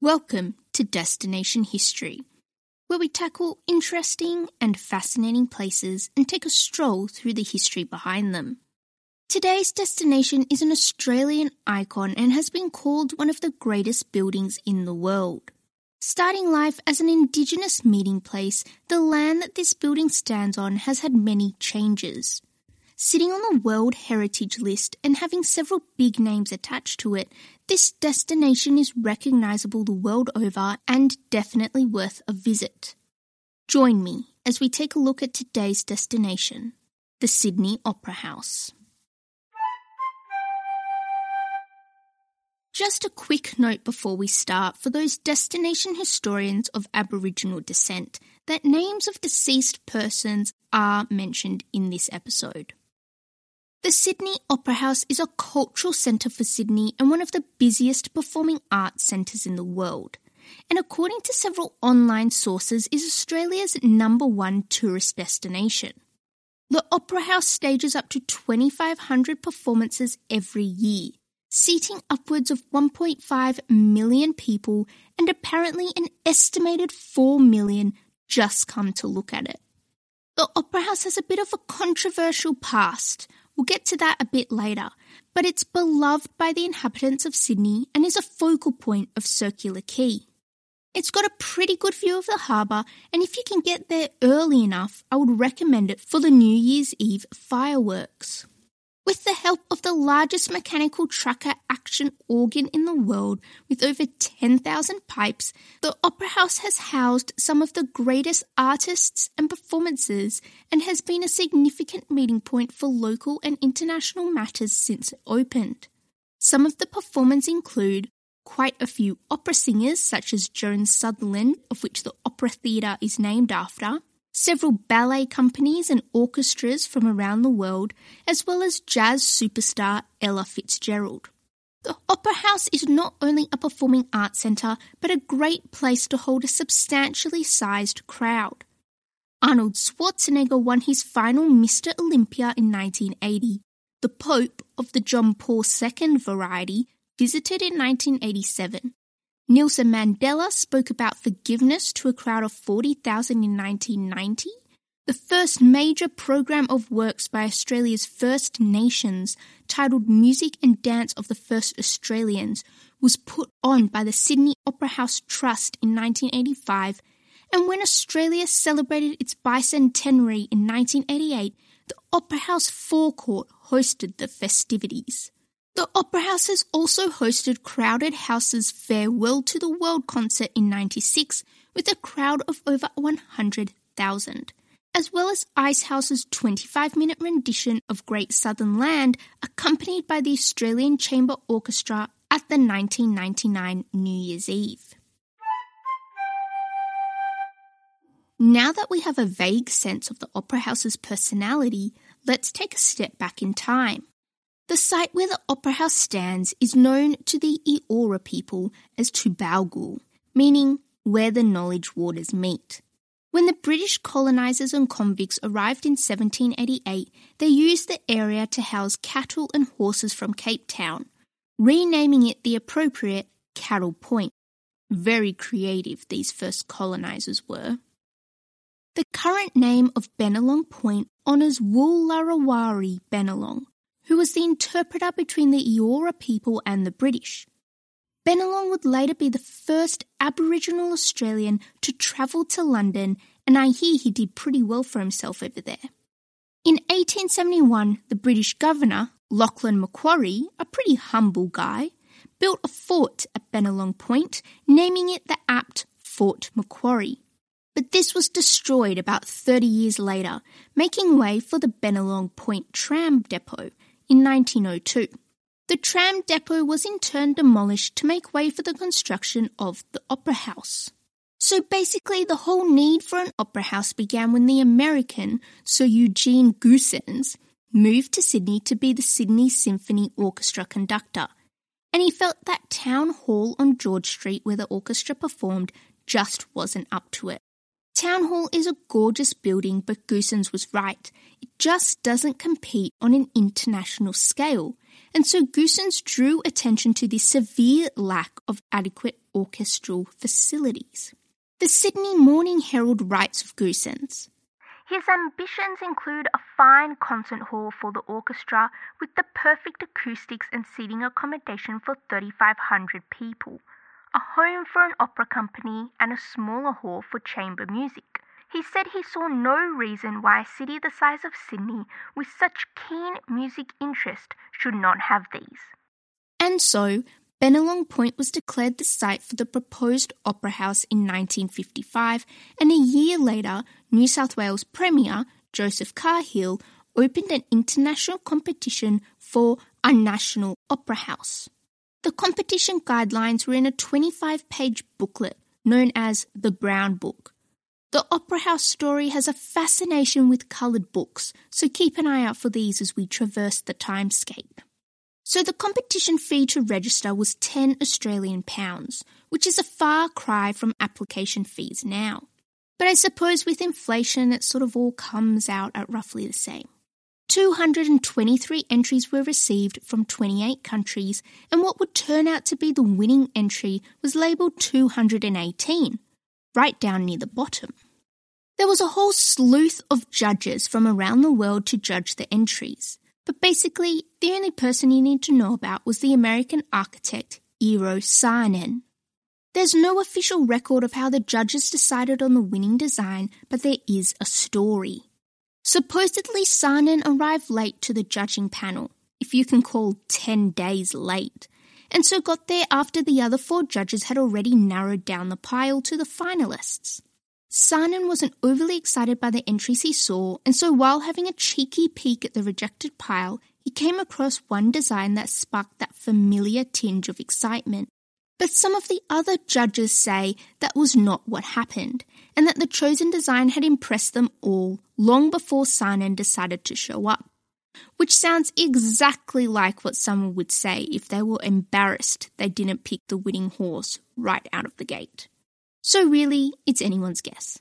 Welcome to Destination History, where we tackle interesting and fascinating places and take a stroll through the history behind them. Today's destination is an Australian icon and has been called one of the greatest buildings in the world. Starting life as an Indigenous meeting place, the land that this building stands on has had many changes. Sitting on the World Heritage List and having several big names attached to it, this destination is recognisable the world over and definitely worth a visit. Join me as we take a look at today's destination, the Sydney Opera House. Just a quick note before we start for those destination historians of Aboriginal descent that names of deceased persons are mentioned in this episode. The Sydney Opera House is a cultural centre for Sydney and one of the busiest performing arts centres in the world. And according to several online sources, is Australia's number one tourist destination. The Opera House stages up to 2,500 performances every year, seating upwards of 1.5 million people, and apparently an estimated 4 million just come to look at it. The Opera House has a bit of a controversial past. We'll get to that a bit later, but it's beloved by the inhabitants of Sydney and is a focal point of Circular Quay. It's got a pretty good view of the harbour, and if you can get there early enough, I would recommend it for the New Year's Eve fireworks. With the help of the largest mechanical tracker action organ in the world, with over 10,000 pipes, the Opera House has housed some of the greatest artists and performances and has been a significant meeting point for local and international matters since it opened. Some of the performers include quite a few opera singers, such as Joan Sutherland, of which the Opera Theatre is named after, several ballet companies and orchestras from around the world, as well as jazz superstar Ella Fitzgerald. The Opera House is not only a performing arts centre, but a great place to hold a substantially sized crowd. Arnold Schwarzenegger won his final Mr. Olympia in 1980. The Pope of the John Paul II variety visited in 1987. Nelson Mandela spoke about forgiveness to a crowd of 40,000 in 1990. The first major program of works by Australia's First Nations, titled Music and Dance of the First Australians, was put on by the Sydney Opera House Trust in 1985. And when Australia celebrated its bicentenary in 1988, the Opera House forecourt hosted the festivities. The Opera House has also hosted Crowded House's Farewell to the World concert in 96 with a crowd of over 100,000, as well as Icehouse's 25 minute rendition of Great Southern Land, accompanied by the Australian Chamber Orchestra at the 1999 New Year's Eve. Now that we have a vague sense of the Opera House's personality, let's take a step back in time. The site where the Opera House stands is known to the Eora people as Tubowgule, meaning where the knowledge waters meet. When the British colonisers and convicts arrived in 1788, they used the area to house cattle and horses from Cape Town, renaming it the appropriate Cattle Point. Very creative, these first colonisers were. The current name of Bennelong Point honours Woollarawarre Bennelong, who was the interpreter between the Eora people and the British. Bennelong would later be the first Aboriginal Australian to travel to London, and I hear he did pretty well for himself over there. In 1871, the British governor, Lachlan Macquarie, a pretty humble guy, built a fort at Bennelong Point, naming it the apt Fort Macquarie. But this was destroyed about 30 years later, making way for the Bennelong Point tram depot, in 1902. The tram depot was in turn demolished to make way for the construction of the Opera House. So basically, the whole need for an opera house began when the American Sir Eugene Goossens moved to Sydney to be the Sydney Symphony Orchestra conductor, and he felt that Town Hall on George Street, where the orchestra performed, just wasn't up to it. Town Hall is a gorgeous building, but Goossens was right. It just doesn't compete on an international scale. and so Goossens drew attention to the severe lack of adequate orchestral facilities. The Sydney Morning Herald writes of Goossens. His ambitions include a fine concert hall for the orchestra with the perfect acoustics and seating accommodation for 3,500 people, a home for an opera company, and a smaller hall for chamber music. He said he saw no reason why a city the size of Sydney, with such keen music interest, should not have these. And so, Bennelong Point was declared the site for the proposed Opera House in 1955, and a year later, New South Wales Premier Joseph Cahill opened an international competition for a national opera house. The competition guidelines were in a 25 page booklet known as the Brown Book. The Opera House story has a fascination with coloured books, so keep an eye out for these as we traverse the timescape. So the competition fee to register was 10 Australian pounds, which is a far cry from application fees now. But I suppose with inflation it sort of all comes out at roughly the same. 223 entries were received from 28 countries, and what would turn out to be the winning entry was labelled 218, right down near the bottom. There was a whole sleuth of judges from around the world to judge the entries, but basically, the only person you need to know about was the American architect Eero Saarinen. There's no official record of how the judges decided on the winning design, but there is a story. Supposedly, Saarinen arrived late to the judging panel, if you can call 10 days late, and so got there after the other four judges had already narrowed down the pile to the finalists. Saarinen wasn't overly excited by the entries he saw, and so while having a cheeky peek at the rejected pile, he came across one design that sparked that familiar tinge of excitement. But some of the other judges say that was not what happened, and that the chosen design had impressed them all long before Saarinen decided to show up which sounds exactly like what someone would say if they were embarrassed they didn't pick the winning horse right out of the gate. So, really, it's anyone's guess.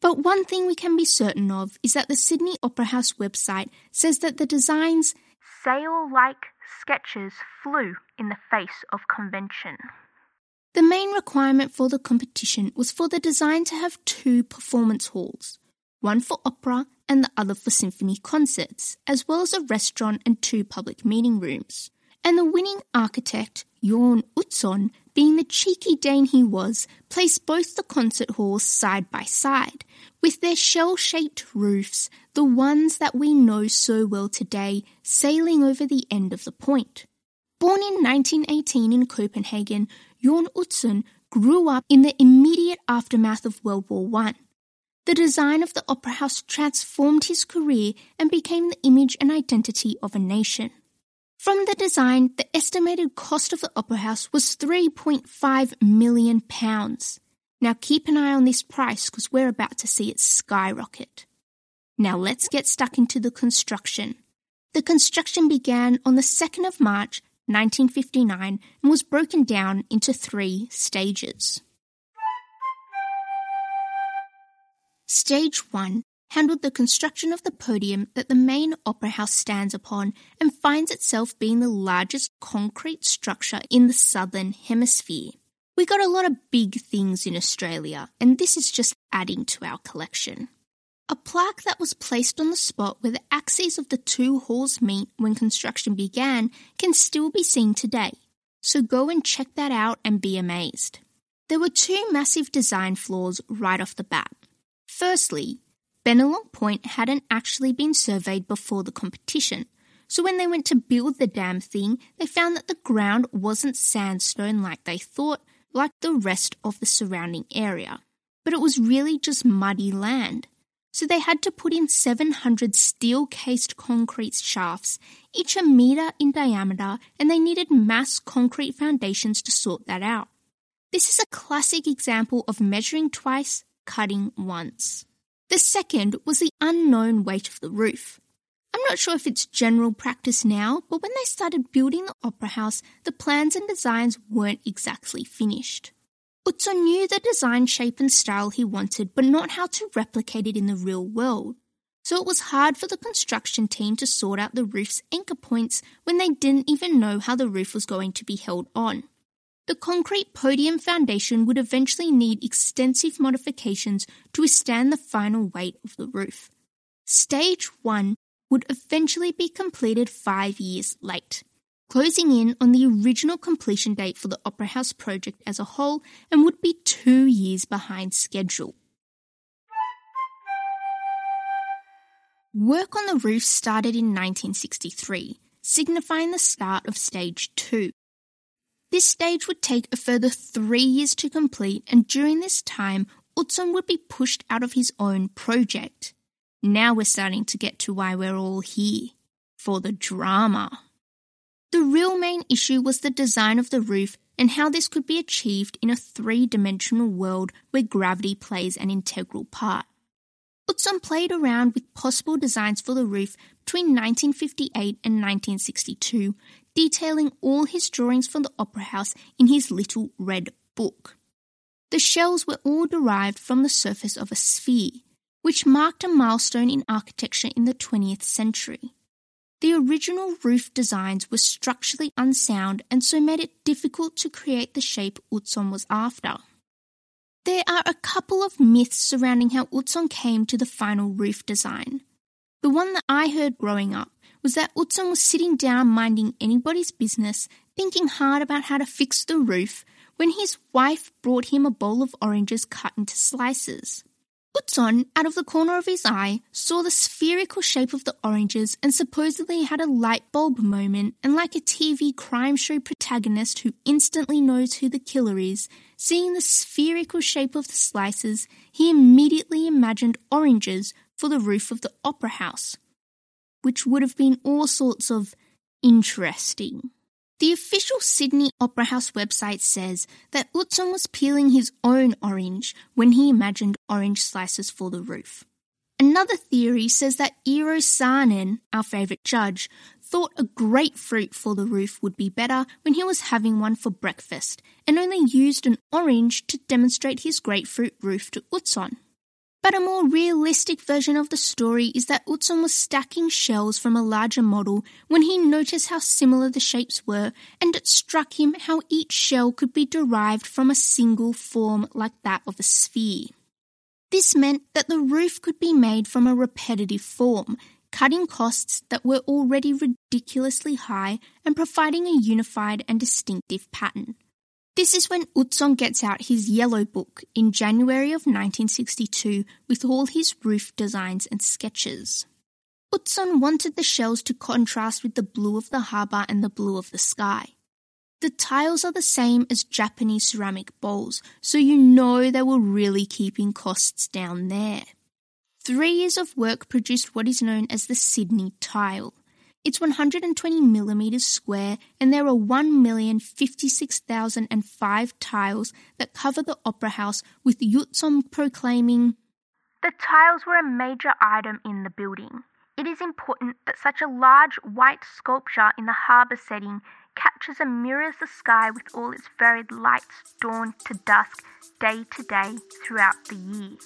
But one thing we can be certain of is that the Sydney Opera House website says that the designs sail like sketches flew in the face of convention. The main requirement for the competition was for the design to have two performance halls, one for opera and the other for symphony concerts, as well as a restaurant and two public meeting rooms. And the winning architect, Jorn Utzon, being the cheeky Dane he was, placed both the concert halls side by side, with their shell shaped roofs, the ones that we know so well today, sailing over the end of the point. Born in 1918 in Copenhagen, Jorn Utzon grew up in the immediate aftermath of World War I. The design of the opera house transformed his career and became the image and identity of a nation. From the design, the estimated cost of the opera house was 3.5 million pounds. Now keep an eye on this price because we're about to see it skyrocket. Now let's get stuck into the construction. The construction began on the 2nd of March 1959 and was broken down into three stages. Stage 1 handled the construction of the podium that the main opera house stands upon and finds itself being the largest concrete structure in the southern hemisphere. We got a lot of big things in Australia, and this is just adding to our collection. A plaque that was placed on the spot where the axes of the two halls meet when construction began can still be seen today, so go and check that out and be amazed. There were two massive design flaws right off the bat. Firstly, Bennelong Point hadn't actually been surveyed before the competition, so when they went to build the damn thing, they found that the ground wasn't sandstone like they thought, like the rest of the surrounding area, but it was really just muddy land. So they had to put in 700 steel cased concrete shafts, each a metre in diameter, and they needed mass concrete foundations to sort that out. This is a classic example of measuring twice, cutting once. The second was the unknown weight of the roof. I'm not sure if it's general practice now, but when they started building the opera house, the plans and designs weren't exactly finished. Utzon knew the design shape and style he wanted, but not how to replicate it in the real world. so it was hard for the construction team to sort out the roof's anchor points when they didn't even know how the roof was going to be held on. The concrete podium foundation would eventually need extensive modifications to withstand the final weight of the roof. Stage 1 would eventually be completed five years late, closing in on the original completion date for the Opera House project as a whole and would be two years behind schedule. Work on the roof started in 1963, signifying the start of Stage 2. This stage would take a further three years to complete, and during this time, Utzon would be pushed out of his own project. Now we're starting to get to why we're all here for the drama. The real main issue was the design of the roof and how this could be achieved in a three dimensional world where gravity plays an integral part. Utzon played around with possible designs for the roof between 1958 and 1962, detailing all his drawings for the Opera House in his little red book. The shells were all derived from the surface of a sphere, which marked a milestone in architecture in the 20th century. The original roof designs were structurally unsound and so made it difficult to create the shape Utzon was after. There are a couple of myths surrounding how Utzon came to the final roof design. The one that I heard growing up was that Utzon was sitting down minding anybody's business, thinking hard about how to fix the roof, when his wife brought him a bowl of oranges cut into slices. Utzon, out of the corner of his eye, saw the spherical shape of the oranges and supposedly had a light bulb moment, and like a TV crime show protagonist who instantly knows who the killer is, seeing the spherical shape of the slices, he immediately imagined oranges for the roof of the opera house, which would have been all sorts of interesting. The official Sydney Opera House website says that Utzon was peeling his own orange when he imagined orange slices for the roof. Another theory says that Eero Saarinen, our favourite judge, thought a grapefruit for the roof would be better when he was having one for breakfast and only used an orange to demonstrate his grapefruit roof to Utzon. But a more realistic version of the story is that Utzon was stacking shells from a larger model when he noticed how similar the shapes were, and it struck him how each shell could be derived from a single form like that of a sphere. This meant that the roof could be made from a repetitive form, cutting costs that were already ridiculously high and providing a unified and distinctive pattern. This is when Utzon gets out his yellow book in January of 1962 with all his roof designs and sketches. Utzon wanted the shells to contrast with the blue of the harbour and the blue of the sky. The tiles are the same as Japanese ceramic bowls, so you know they were really keeping costs down there. Three years of work produced what is known as the Sydney tile. It's 120 millimeters square, and there are 1,056,005 tiles that cover the Opera House, with Utzon proclaiming, The tiles were a major item in the building. It is important that such a large white sculpture in the harbour setting catches and mirrors the sky with all its varied lights dawn to dusk, day to day, throughout the year.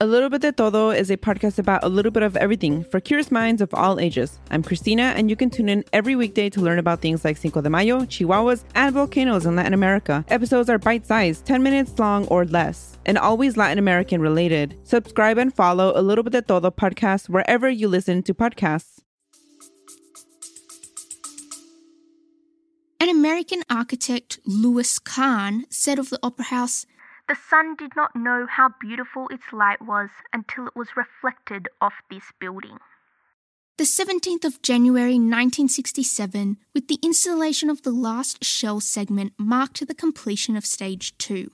A Little Bit de Todo is a podcast about a little bit of everything for curious minds of all ages. I'm Christina, and you can tune in every weekday to learn about things like Cinco de Mayo, Chihuahuas, and volcanoes in Latin America. Episodes are bite sized, 10 minutes long or less, and always Latin American related. Subscribe and follow A Little Bit de Todo podcast wherever you listen to podcasts. An American architect, Louis Kahn, said of the Opera House, The sun did not know how beautiful its light was until it was reflected off this building. The 17th of January 1967, with the installation of the last shell segment, marked the completion of Stage 2,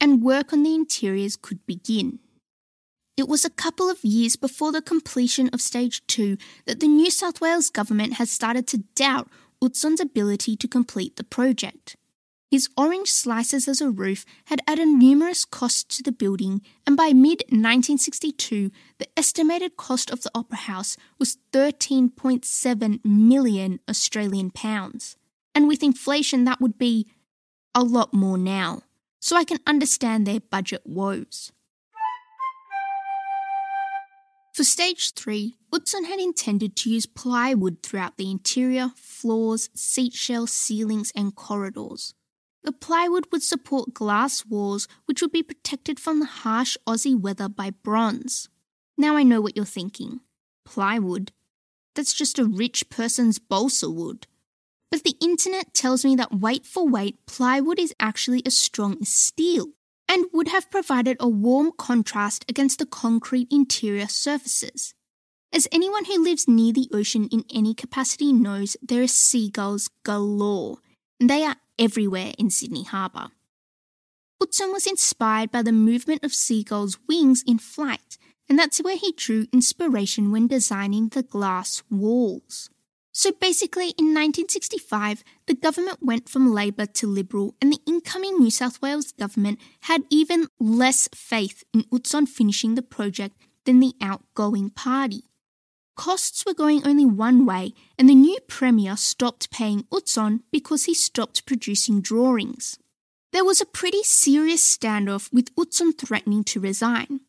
and work on the interiors could begin. It was a couple of years before the completion of Stage 2 that the New South Wales government had started to doubt Utzon's ability to complete the project. His orange slices as a roof had added numerous costs to the building, and by mid 1962, the estimated cost of the Opera House was 13.7 million Australian pounds. And with inflation, that would be a lot more now. so I can understand their budget woes. For stage 3, Utzon had intended to use plywood throughout the interior, floors, seat shells, ceilings, and corridors. The plywood would support glass walls, which would be protected from the harsh Aussie weather by bronze. Now I know what you're thinking. Plywood? That's just a rich person's balsa wood. But the internet tells me that weight for weight, plywood is actually as strong as steel and would have provided a warm contrast against the concrete interior surfaces. As anyone who lives near the ocean in any capacity knows, there are seagulls galore, and they are everywhere in Sydney Harbour. Utzon was inspired by the movement of seagulls' wings in flight, and that's where he drew inspiration when designing the glass walls. So basically, in 1965, the government went from Labor to Liberal, and the incoming New South Wales government had even less faith in Utzon finishing the project than the outgoing party. Costs were going only one way, and the new Premier stopped paying Utzon because he stopped producing drawings. There was a pretty serious standoff with Utzon threatening to resign.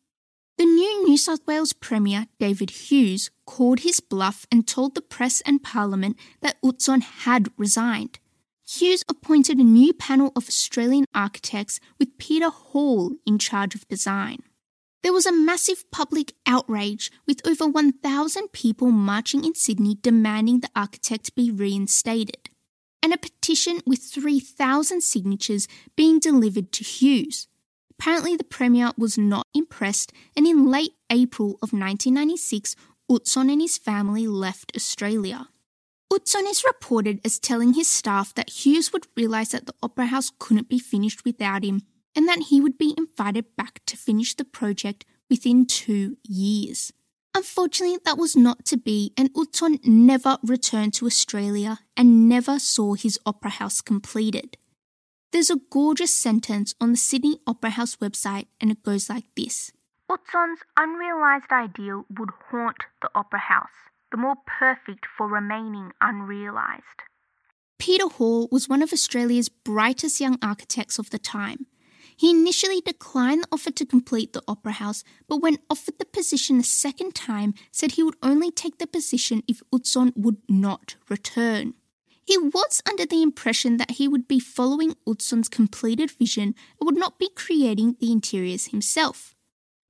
The new New South Wales Premier, David Hughes, called his bluff and told the press and Parliament that Utzon had resigned. Hughes appointed a new panel of Australian architects with Peter Hall in charge of design. There was a massive public outrage with over 1,000 people marching in Sydney demanding the architect be reinstated, and a petition with 3,000 signatures being delivered to Hughes. Apparently, the Premier was not impressed, and in late April of 1996, Utzon and his family left Australia. Utzon is reported as telling his staff that Hughes would realise that the Opera House couldn't be finished without him and that he would be invited back to finish the project within two years. Unfortunately, that was not to be, and Utzon never returned to Australia and never saw his opera house completed. There's a gorgeous sentence on the Sydney Opera House website, and it goes like this Utzon's unrealised ideal would haunt the Opera House, the more perfect for remaining unrealised. Peter Hall was one of Australia's brightest young architects of the time. He initially declined the offer to complete the Opera House, but when offered the position a second time, said he would only take the position if Utzon would not return. He was under the impression that he would be following Utzon's completed vision and would not be creating the interiors himself.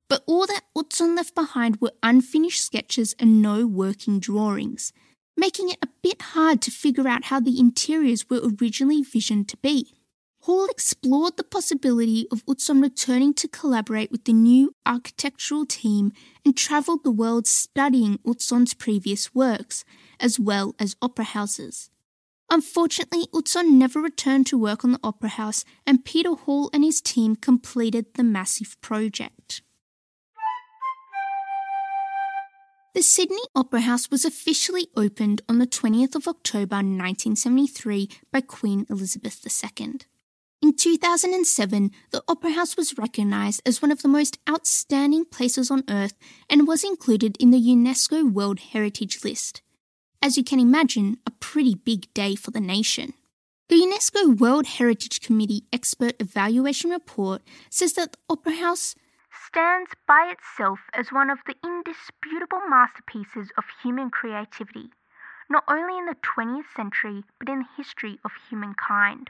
But all that Utzon left behind were unfinished sketches and no working drawings, making it a bit hard to figure out how the interiors were originally visioned to be. Hall explored the possibility of Utzon returning to collaborate with the new architectural team and travelled the world studying Utzon's previous works, as well as opera houses. Unfortunately, Utzon never returned to work on the Opera House, and Peter Hall and his team completed the massive project. The Sydney Opera House was officially opened on the 20th of October 1973 by Queen Elizabeth II. In 2007, the Opera House was recognised as one of the most outstanding places on earth and was included in the UNESCO World Heritage List as you can imagine, a pretty big day for the nation. The UNESCO World Heritage Committee expert evaluation report says that the Opera House stands by itself as one of the indisputable masterpieces of human creativity, not only in the 20th century, but in the history of humankind.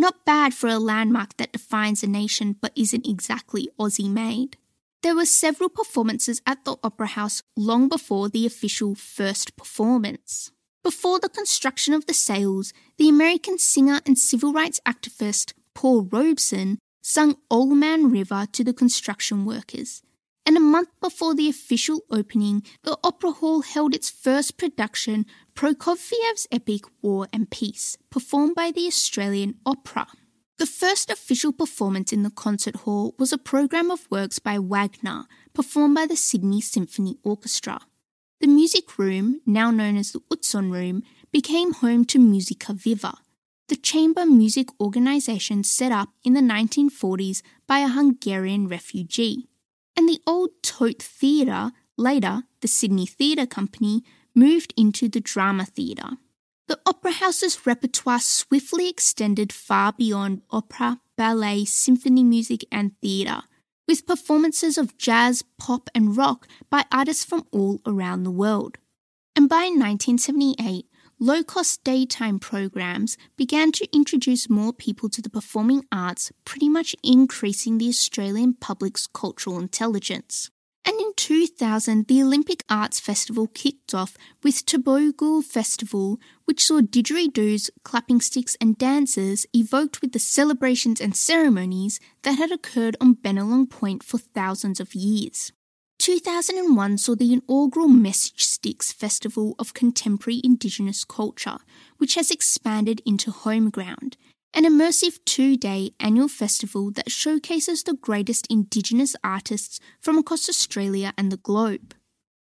Not bad for a landmark that defines a nation but isn't exactly Aussie made. There were several performances at the Opera House long before the official first performance. Before the construction of the sails, the American singer and civil rights activist Paul Robeson sung Old Man River to the construction workers. And a month before the official opening, the Opera Hall held its first production, Prokofiev's epic War and Peace, performed by the Australian Opera. The first official performance in the concert hall was a program of works by Wagner, performed by the Sydney Symphony Orchestra. The music room, now known as the Utzon Room, became home to Musica Viva, the chamber music organisation set up in the 1940s by a Hungarian refugee. And the old Tote Theatre, later the Sydney Theatre Company, moved into the Drama Theatre. The Opera House's repertoire swiftly extended far beyond opera, ballet, symphony music, and theatre, with performances of jazz, pop, and rock by artists from all around the world. And by 1978, low cost daytime programs began to introduce more people to the performing arts, pretty much increasing the Australian public's cultural intelligence. And in 2000, the Olympic Arts Festival kicked off with Tubowgule Festival, which saw didgeridoos, clapping sticks, and dances evoked with the celebrations and ceremonies that had occurred on Bennelong Point for thousands of years. 2001 saw the inaugural Message Sticks Festival of Contemporary Indigenous Culture, which has expanded into Homeground, an immersive two day annual festival that showcases the greatest Indigenous artists from across Australia and the globe.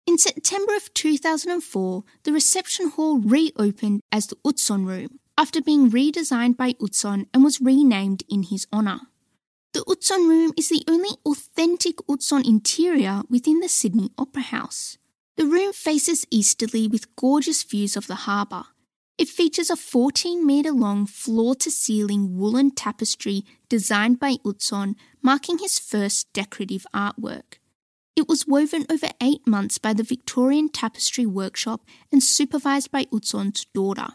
In September of 2004, the reception hall reopened as the Utzon Room after being redesigned by Utzon and was renamed in his honour. The Utzon Room is the only authentic Utzon interior within the Sydney Opera House. The room faces easterly with gorgeous views of the harbour. It features a 14 metre long floor to ceiling woolen tapestry designed by Utzon, marking his first decorative artwork. It was woven over eight months by the Victorian Tapestry Workshop and supervised by Utzon's daughter.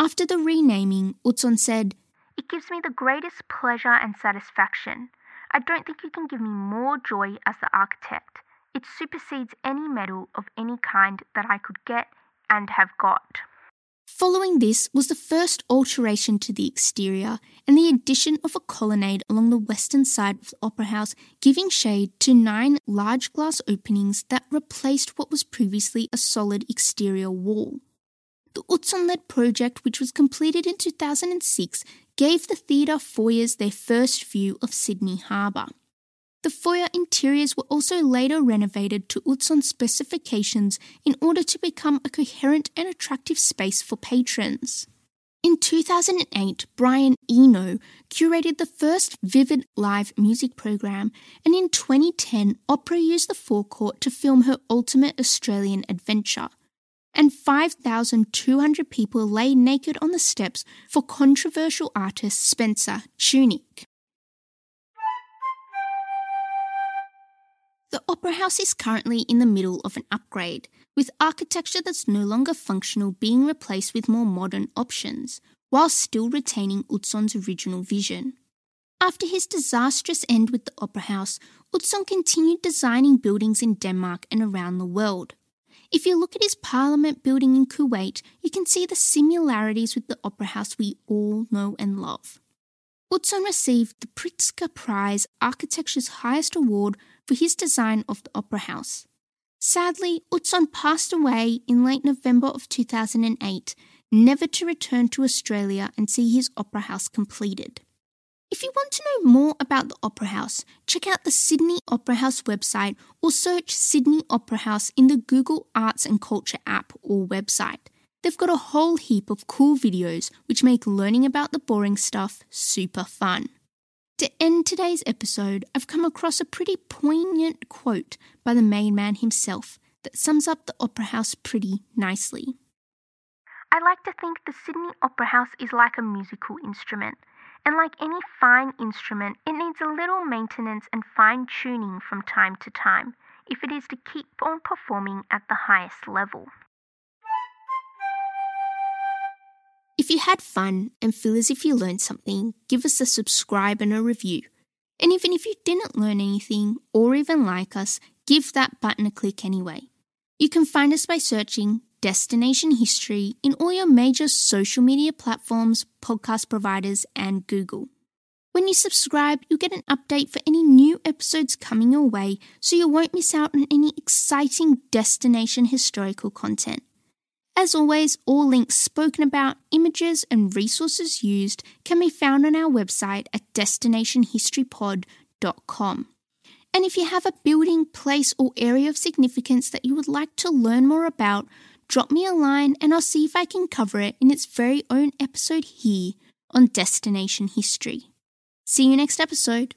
After the renaming, Utzon said, It gives me the greatest pleasure and satisfaction. I don't think you can give me more joy as the architect. It supersedes any medal of any kind that I could get and have got. Following this was the first alteration to the exterior and the addition of a colonnade along the western side of the Opera House, giving shade to nine large glass openings that replaced what was previously a solid exterior wall. The Utzon led project, which was completed in 2006, gave the theatre foyers their first view of Sydney Harbour. The foyer interiors were also later renovated to Utzon specifications in order to become a coherent and attractive space for patrons. In 2008, Brian Eno curated the first Vivid live music program, and in 2010, Oprah used the forecourt to film her ultimate Australian adventure. And 5,200 people lay naked on the steps for controversial artist Spencer Tunick. Opera House is currently in the middle of an upgrade, with architecture that's no longer functional being replaced with more modern options, while still retaining Utzon's original vision. After his disastrous end with the Opera House, Utzon continued designing buildings in Denmark and around the world. If you look at his Parliament building in Kuwait, you can see the similarities with the Opera House we all know and love. Utzon received the Pritzker Prize, architecture's highest award, for his design of the Opera House. Sadly, Utzon passed away in late November of 2008, never to return to Australia and see his Opera House completed. If you want to know more about the Opera House, check out the Sydney Opera House website or search Sydney Opera House in the Google Arts and Culture app or website. They've got a whole heap of cool videos which make learning about the boring stuff super fun. To end today's episode, I've come across a pretty poignant quote by the main man himself that sums up the Opera House pretty nicely. I like to think the Sydney Opera House is like a musical instrument, and like any fine instrument, it needs a little maintenance and fine tuning from time to time if it is to keep on performing at the highest level. If you had fun and feel as if you learned something, give us a subscribe and a review. And even if you didn't learn anything or even like us, give that button a click anyway. You can find us by searching Destination History in all your major social media platforms, podcast providers, and Google. When you subscribe, you'll get an update for any new episodes coming your way so you won't miss out on any exciting destination historical content. As always, all links spoken about, images, and resources used can be found on our website at destinationhistorypod.com. And if you have a building, place, or area of significance that you would like to learn more about, drop me a line and I'll see if I can cover it in its very own episode here on Destination History. See you next episode.